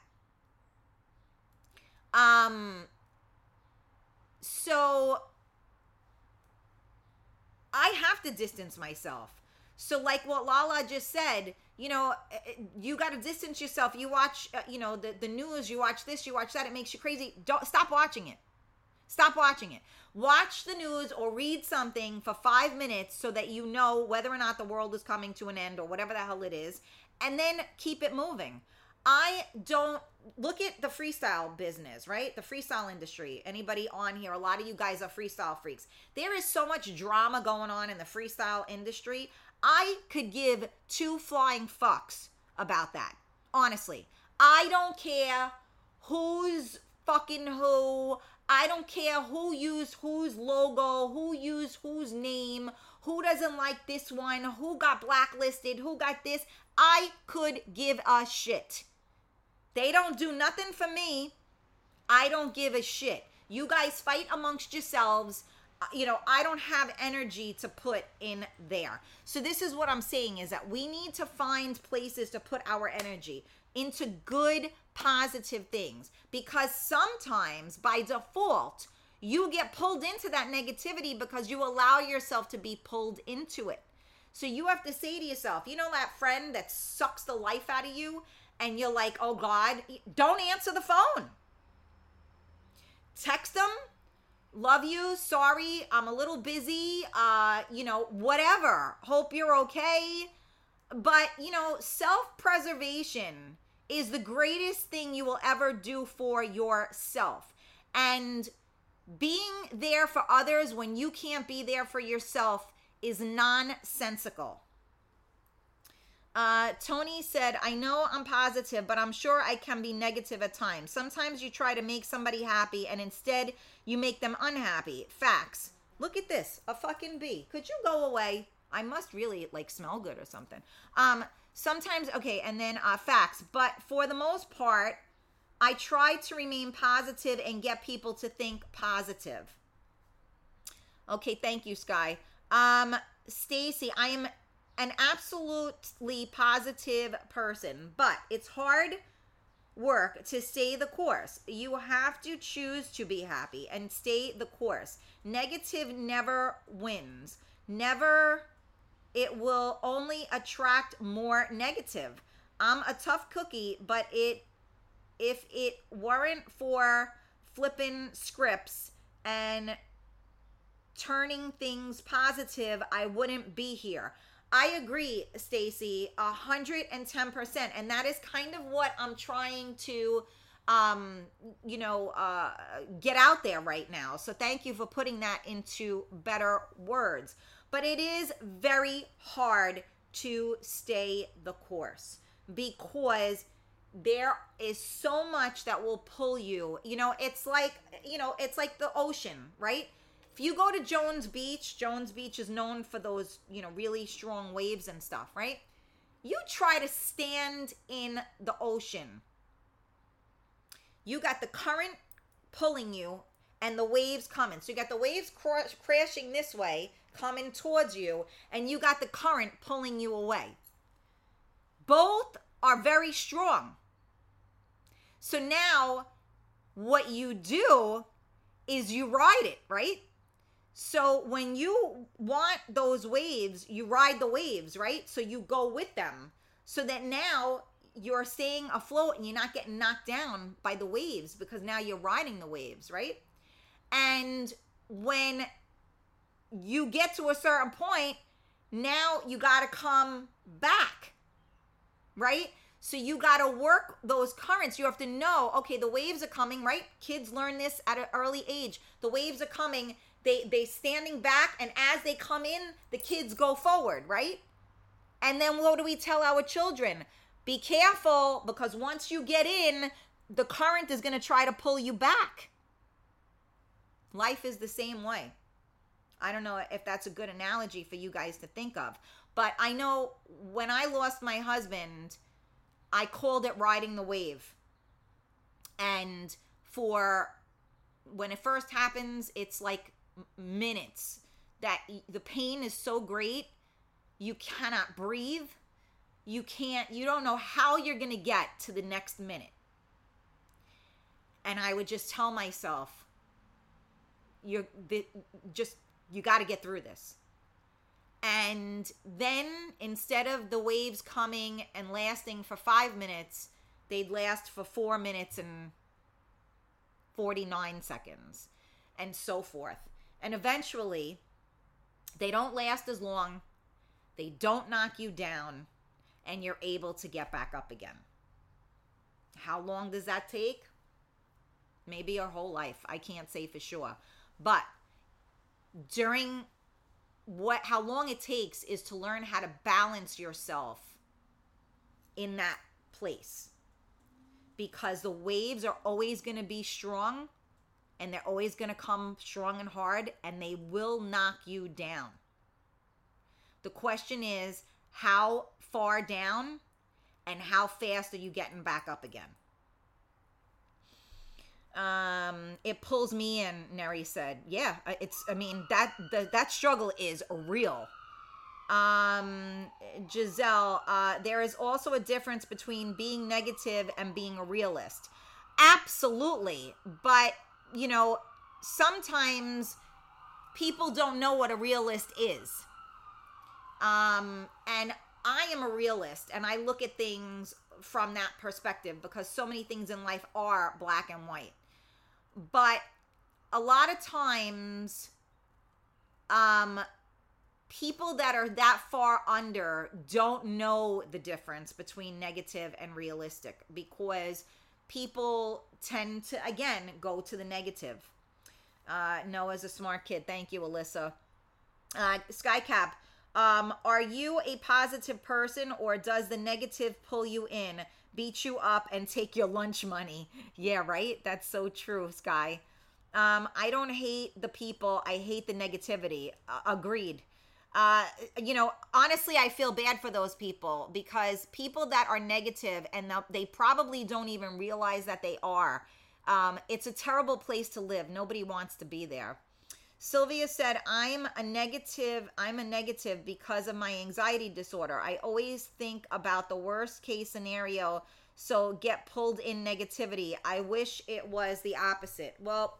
Um so I have to distance myself. So like what Lala just said, you know, eh, eh, you got to distance yourself. You watch, uh, you know, the the news, you watch this, you watch that, it makes you crazy. Don't stop watching it. Stop watching it. Watch the news or read something for five minutes so that you know whether or not the world is coming to an end or whatever the hell it is, and then keep it moving. I don't look at the freestyle business, right? The freestyle industry. Anybody on here, a lot of you guys are freestyle freaks. There is so much drama going on in the freestyle industry. I could give two flying fucks about that. Honestly, I don't care who's fucking who. I don't care who used whose logo, who used whose name, who doesn't like this one, who got blacklisted, who got this. I could give a shit. They don't do nothing for me. I don't give a shit. You guys fight amongst yourselves. Uh, you know, I don't have energy to put in there. So this is what I'm saying is that we need to find places to put our energy into good positive things because sometimes by default you get pulled into that negativity because you allow yourself to be pulled into it. So you have to say to yourself, you know that friend that sucks the life out of you and you're like, "Oh god, don't answer the phone." Text them, love you. Sorry, I'm a little busy. Uh, you know, whatever. Hope you're okay. But, you know, self preservation is the greatest thing you will ever do for yourself. And being there for others when you can't be there for yourself is nonsensical. Uh, Tony said, I know I'm positive, but I'm sure I can be negative at times. Sometimes you try to make somebody happy and instead you make them unhappy. Facts. Look at this. A fucking bee. Could you go away? I must really like smell good or something. Um, sometimes, okay, and then uh, facts. But for the most part, I try to remain positive and get people to think positive. Okay, thank you, Sky. Um, Stacy, I am an absolutely positive person, but it's hard work to stay the course. You have to choose to be happy and stay the course. Negative never wins. Never it will only attract more negative. I'm a tough cookie, but it if it weren't for flipping scripts and turning things positive, I wouldn't be here. I agree, Stacy, a hundred and ten percent, and that is kind of what I'm trying to, um, you know, uh, get out there right now. So thank you for putting that into better words. But it is very hard to stay the course because there is so much that will pull you. You know, it's like, you know, it's like the ocean, right? If you go to Jones Beach, Jones Beach is known for those, you know, really strong waves and stuff, right? You try to stand in the ocean. You got the current pulling you and the waves coming. So you got the waves cr- crashing this way, coming towards you, and you got the current pulling you away. Both are very strong. So now what you do is you ride it, right? So when you want those waves, you ride the waves, right? So you go with them. So that now you're staying afloat and you're not getting knocked down by the waves because now you're riding the waves, right? And when you get to a certain point, now you got to come back, right? So you got to work those currents. You have to know, okay, the waves are coming, right? Kids learn this at an early age. The waves are coming they they standing back and as they come in the kids go forward right? And then what do we tell our children? Be careful because once you get in the current is going to try to pull you back. Life is the same way. I don't know if that's a good analogy for you guys to think of but i know when i lost my husband i called it riding the wave. And for when it first happens it's like minutes that the pain is so great you cannot breathe. You can't you don't know how you're going to get to the next minute. And i would just tell myself you're just you got to get through this. And then instead of the waves coming and lasting for 5 minutes they'd last for 4 minutes and 49 seconds and so forth and eventually, they don't last as long, they don't knock you down, and you're able to get back up again. How long does that take? Maybe your whole life. I can't say for sure. But during what how long it takes is to learn how to balance yourself in that place because the waves are always going to be strong and they're always going to come strong and hard and they will knock you down. The question is how far down and how fast are you getting back up again? Um, it pulls me in, Neri said. Yeah, it's I mean that the, that struggle is real. Um, Giselle, uh, there is also a difference between being negative and being a realist. Absolutely, but you know, sometimes people don't know what a realist is. Um, and I am a realist and I look at things from that perspective because so many things in life are black and white. But a lot of times um people that are that far under don't know the difference between negative and realistic because people tend to again go to the negative. Uh noah's a smart kid. Thank you alyssa. Uh skycap um are you a positive person or does the negative pull you in beat you up and take your lunch money? Yeah right? That's so true sky. Um i don't hate the people. I hate the negativity. Uh, agreed uh, you know, honestly, I feel bad for those people because people that are negative and they probably don't even realize that they are. Um, it's a terrible place to live. Nobody wants to be there. Sylvia said, I'm a negative. I'm a negative because of my anxiety disorder. I always think about the worst case scenario, so get pulled in negativity. I wish it was the opposite. Well,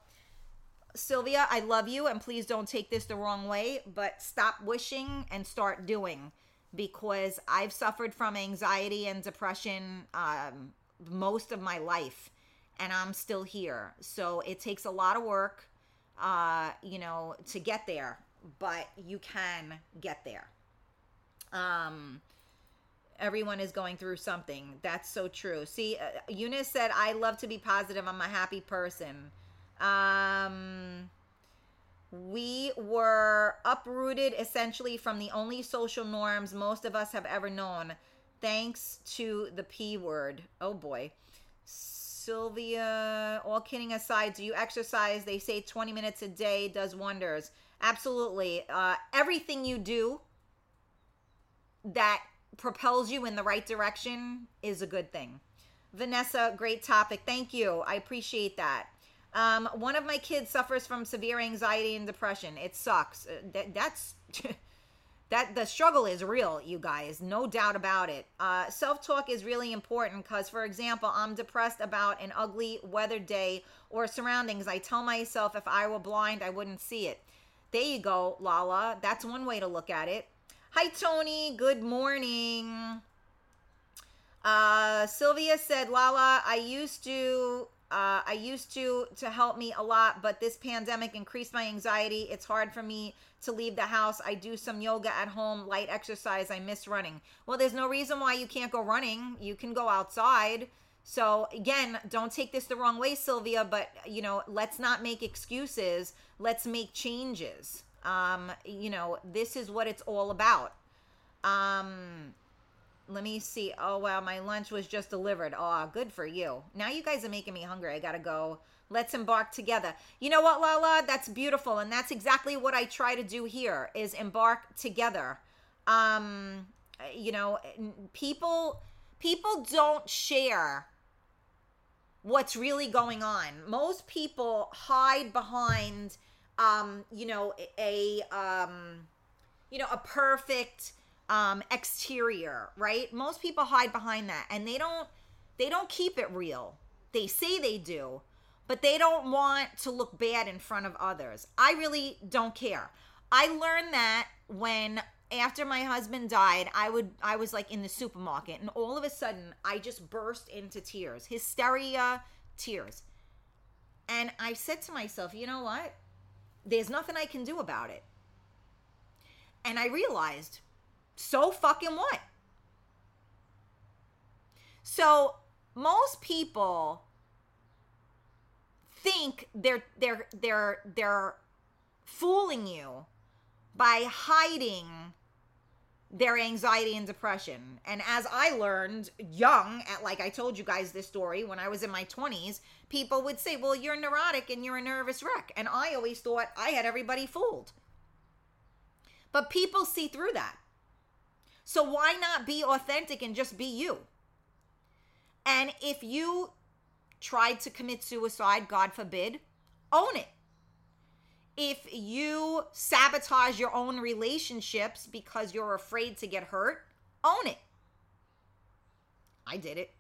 Sylvia, I love you, and please don't take this the wrong way, but stop wishing and start doing because I've suffered from anxiety and depression um, most of my life, and I'm still here. So it takes a lot of work, uh, you know, to get there, but you can get there. Um, everyone is going through something. That's so true. See, uh, Eunice said, I love to be positive. I'm a happy person. Um, we were uprooted essentially from the only social norms most of us have ever known, thanks to the P word. Oh boy. Sylvia, all kidding aside, do you exercise? They say 20 minutes a day does wonders. Absolutely. Uh, everything you do that propels you in the right direction is a good thing. Vanessa, great topic. Thank you. I appreciate that. Um, one of my kids suffers from severe anxiety and depression. It sucks. Uh, that, that's that the struggle is real, you guys. No doubt about it. Uh, Self talk is really important because, for example, I'm depressed about an ugly weather day or surroundings. I tell myself if I were blind, I wouldn't see it. There you go, Lala. That's one way to look at it. Hi, Tony. Good morning. Uh, Sylvia said, Lala, I used to uh, I used to to help me a lot, but this pandemic increased my anxiety. It's hard for me to leave the house. I do some yoga at home, light exercise. I miss running. Well, there's no reason why you can't go running. You can go outside. So again, don't take this the wrong way, Sylvia, but you know, let's not make excuses. Let's make changes. Um, you know, this is what it's all about. Um, let me see. Oh wow, my lunch was just delivered. Oh, good for you. Now you guys are making me hungry. I gotta go. Let's embark together. You know what, Lala? That's beautiful, and that's exactly what I try to do here: is embark together. Um, you know, people people don't share what's really going on. Most people hide behind, um, you know, a um, you know, a perfect um exterior, right? Most people hide behind that and they don't they don't keep it real. They say they do, but they don't want to look bad in front of others. I really don't care. I learned that when after my husband died, I would I was like in the supermarket and all of a sudden I just burst into tears. Hysteria, tears. And I said to myself, "You know what? There's nothing I can do about it." And I realized so fucking what? So most people think they're they're they're they're fooling you by hiding their anxiety and depression. And as I learned young, at like I told you guys this story when I was in my 20s, people would say, Well, you're neurotic and you're a nervous wreck. And I always thought I had everybody fooled. But people see through that. So why not be authentic and just be you? And if you tried to commit suicide, God forbid, own it. If you sabotage your own relationships because you're afraid to get hurt, own it. I did it.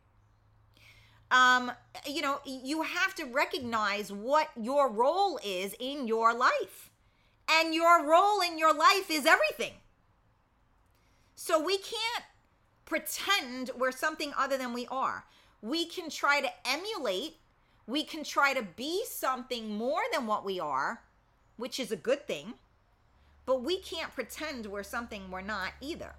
Um, you know, you have to recognize what your role is in your life. And your role in your life is everything. So we can't pretend we're something other than we are. We can try to emulate We can try to be something more than what we are, which is a good thing, but we can't pretend we're something we're not either.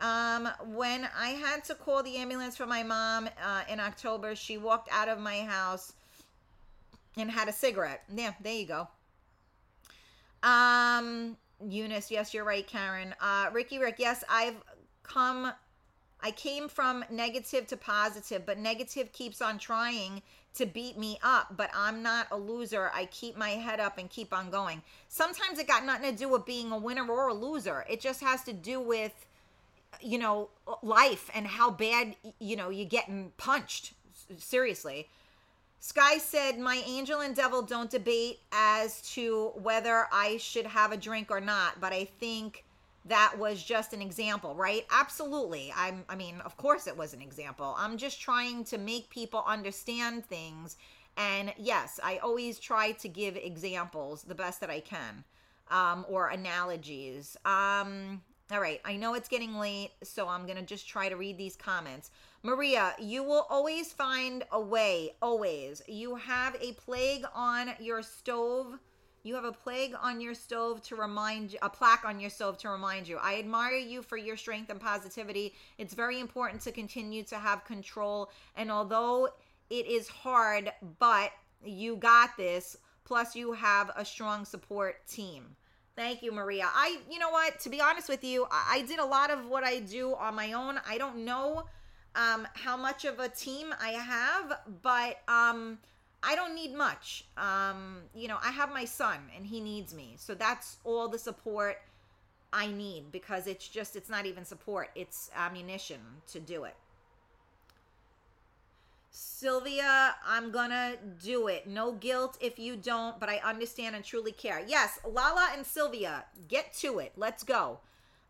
Um, when I had to call the ambulance for my mom uh, in October, she walked out of my house and had a cigarette. Yeah, there you go. Um, Eunice, yes, you're right, Karen. Uh, Ricky Rick, yes, I've come, I came from negative to positive, but negative keeps on trying to beat me up, but I'm not a loser. I keep my head up and keep on going. Sometimes it got nothing to do with being a winner or a loser. It just has to do with, you know, life and how bad, you know, you're getting punched. Seriously. Sky said, My angel and devil don't debate as to whether I should have a drink or not, but I think that was just an example, right? Absolutely. I'm I mean, of course it was an example. I'm just trying to make people understand things. And yes, I always try to give examples the best that I can. Um, or analogies. Um, all right, I know it's getting late, so I'm to just try to read these comments. Maria, you will always find a way, always. You have a plague on your stove. You have a plague on your stove to remind you, a plaque on your stove to remind you. I admire you for your strength and positivity. It's very important to continue to have control. And although it is hard, but you got this. Plus, you have a strong support team. Thank you, Maria. I, you know what? To be honest with you, I, I did a lot of what I do on my own. I don't know um, how much of a team I have, but um, I don't need much. Um, you know, I have my son and he needs me. So that's all the support I need because it's just, it's not even support, it's ammunition to do it. Sylvia, I'm gonna do it. No guilt if you don't, but I understand and truly care. Yes, Lala and Sylvia, get to it. Let's go.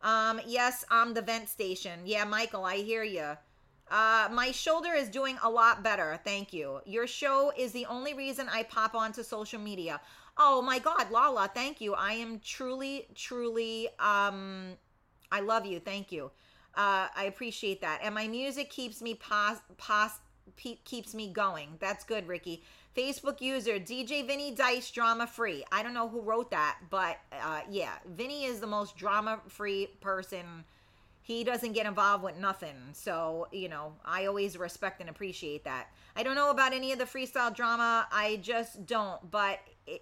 Um, yes, I'm the vent station. Yeah, Michael, I hear you. Uh, my shoulder is doing a lot better. Thank you. Your show is the only reason I pop onto social media. Oh my God, Lala, thank you. I am truly, truly, um, I love you. Thank you. Uh, I appreciate that. And my music keeps me pos, pos, pe- keeps me going. That's good, Ricky. Facebook user DJ Vinny Dice drama free. I don't know who wrote that, but uh, yeah, Vinny is the most drama free person he doesn't get involved with nothing. So, you know, I always respect and appreciate that. I don't know about any of the freestyle drama. I just don't. But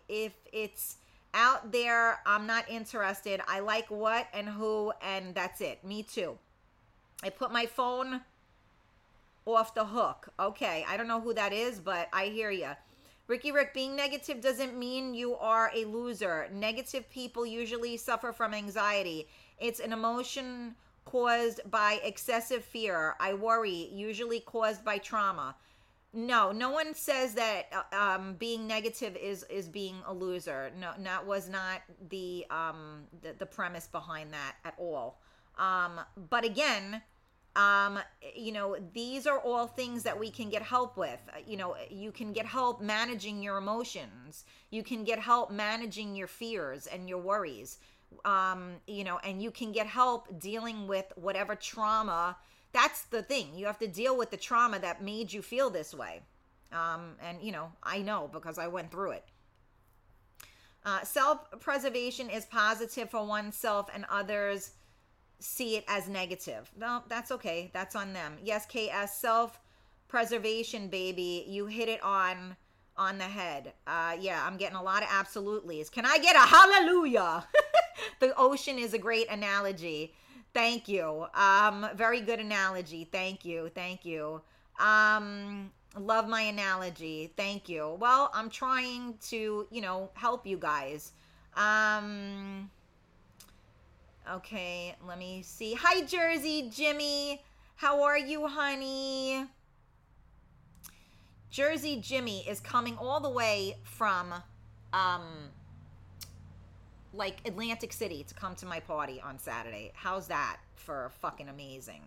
if it's out there, I'm not interested. I like what and who, and that's it. Me too. I put my phone off the hook. Okay, I don't know who that is, but I hear you. Ricky Rick, being negative doesn't mean you are a loser. Negative people usually suffer from anxiety. It's an emotion caused by excessive fear. I worry, usually caused by trauma. No, no one says that uh, um, being negative is is being a loser. No, that was not the um, the, the premise behind that at all. Um, but again, um, you know, these are all things that we can get help with. You know, you can get help managing your emotions. You can get help managing your fears and your worries um, you know, and you can get help dealing with whatever trauma. That's the thing. You have to deal with the trauma that made you feel this way. Um, and, you know, I know because I went through it. Uh, Self preservation is positive for oneself and others see it as negative. No, that's okay. That's on them. Yes, KS, self preservation, baby. You hit it on on the head. Uh, yeah, I'm getting a lot of absolutely's. Can I get a hallelujah? the ocean is a great analogy. Thank you. Um, very good analogy. Thank you. Thank you. Um, love my analogy. Thank you. Well, I'm trying to, you know, help you guys. Um, okay, let me see. Hi, Jersey Jimmy. How are you, honey? Jersey Jimmy is coming all the way from um like Atlantic City to come to my party on Saturday. How's that for fucking amazing?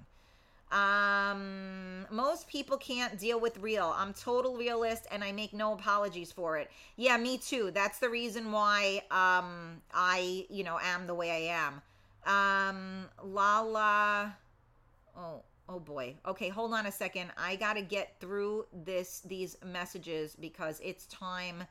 Um, most people can't deal with real. I'm total realist and I make no apologies for it. Yeah, me too. That's the reason why um I, you know, am the way I am. Um Lala Oh, Oh boy. Okay, hold on a second. I got to get through this these messages because it's time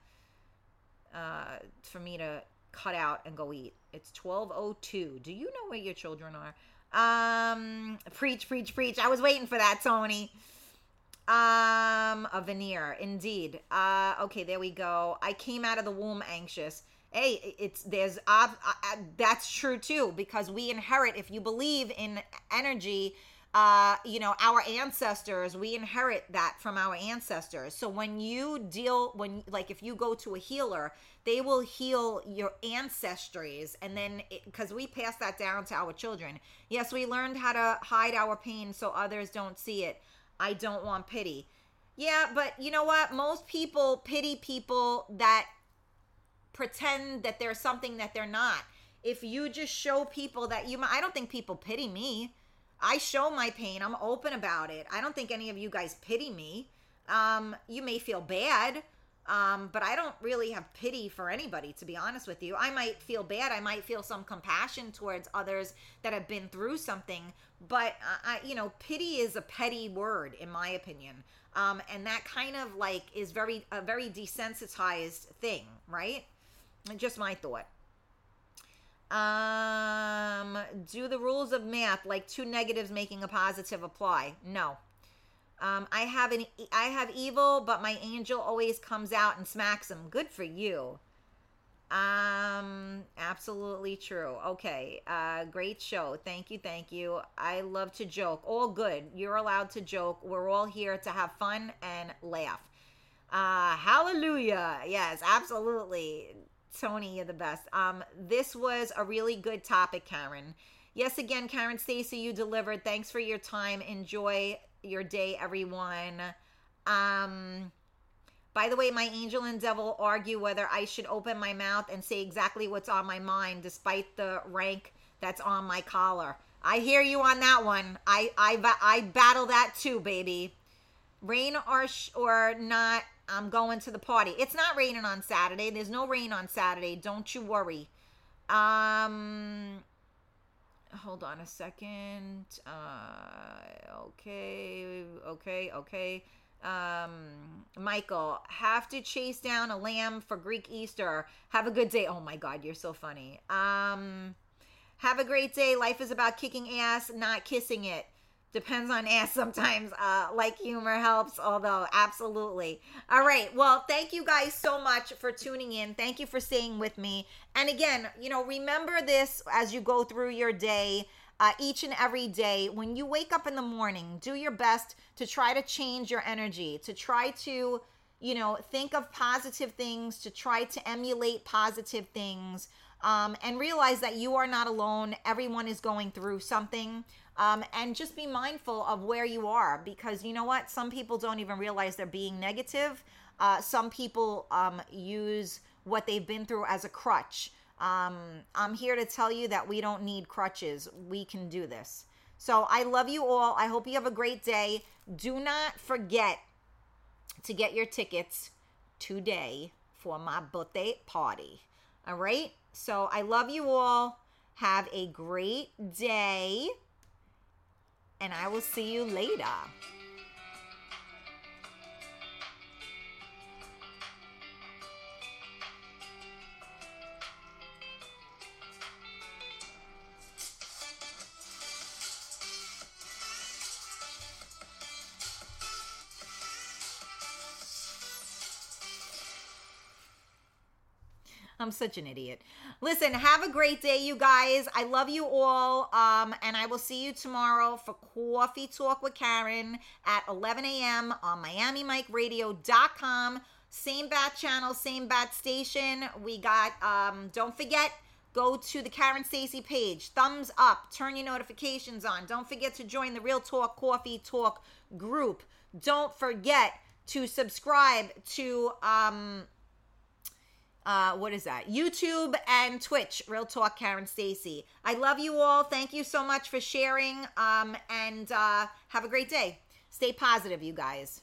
uh for me to cut out and go eat. It's 12:02. Do you know where your children are? Um preach preach preach. I was waiting for that, Tony. Um a veneer indeed. Uh okay, there we go. I came out of the womb anxious hey it's there's uh, uh, that's true too because we inherit if you believe in energy uh, you know, our ancestors, we inherit that from our ancestors. So when you deal, when like if you go to a healer, they will heal your ancestries, and then because we pass that down to our children. Yes, we learned how to hide our pain so others don't see it. I don't want pity. Yeah, but you know what? Most people pity people that pretend that they're something that they're not. If you just show people that you, I don't think people pity me. I show my pain. I'm open about it. I don't think any of you guys pity me. Um, you may feel bad, um, but I don't really have pity for anybody, to be honest with you. I might feel bad. I might feel some compassion towards others that have been through something, but I, you know, pity is a petty word, in my opinion. Um, and that kind of like is very a very desensitized thing, right? Just my thought. Um, do the rules of math like two negatives making a positive apply? No. Um, I have an I have evil, but my angel always comes out and smacks him. Good for you. Um, absolutely true. Okay. Uh, great show. Thank you. Thank you. I love to joke. All good. You're allowed to joke. We're all here to have fun and laugh. Uh, hallelujah. Yes, absolutely. Tony, you're the best. Um, this was a really good topic, Karen. Yes, again, Karen Stacy, you delivered. Thanks for your time. Enjoy your day, everyone. Um, by the way, my angel and devil argue whether I should open my mouth and say exactly what's on my mind, despite the rank that's on my collar. I hear you on that one. I I I battle that too, baby. Rain or sh- or not, I'm going to the party. It's not raining on Saturday. There's no rain on Saturday. Don't you worry. Um hold on a second. Uh okay. Okay. Okay. Um Michael, have to chase down a lamb for Greek Easter. Have a good day. Oh my god, you're so funny. Um have a great day. Life is about kicking ass, not kissing it depends on ass sometimes uh like humor helps although absolutely. All right well thank you guys so much for tuning in. Thank you for staying with me. And again you know remember this as you go through your day uh, each and every day. When you wake up in the morning do your best to try to change your energy to try to you know think of positive things to try to emulate positive things um, and realize that you are not alone. Everyone is going through something um, and just be mindful of where you are because you know what? Some people don't even realize they're being negative. Uh, some people um, use what they've been through as a crutch. Um, I'm here to tell you that we don't need crutches. We can do this. So I love you all. I hope you have a great day. Do not forget to get your tickets today for my birthday party. All right? So I love you all. Have a great day and I will see you later. I'm such an idiot. Listen, have a great day, you guys. I love you all. Um, and I will see you tomorrow for Coffee Talk with Karen at 11 a.m. on MiamiMikeRadio.com. Same bat channel, same bat station. We got, um, don't forget, go to the Karen Stacy page. Thumbs up. Turn your notifications on. Don't forget to join the Real Talk Coffee Talk group. Don't forget to subscribe to um uh, what is that? YouTube and Twitch, Real Talk Karen Stacy. I love you all. Thank you so much for sharing. Um, and uh, have a great day. Stay positive, you guys.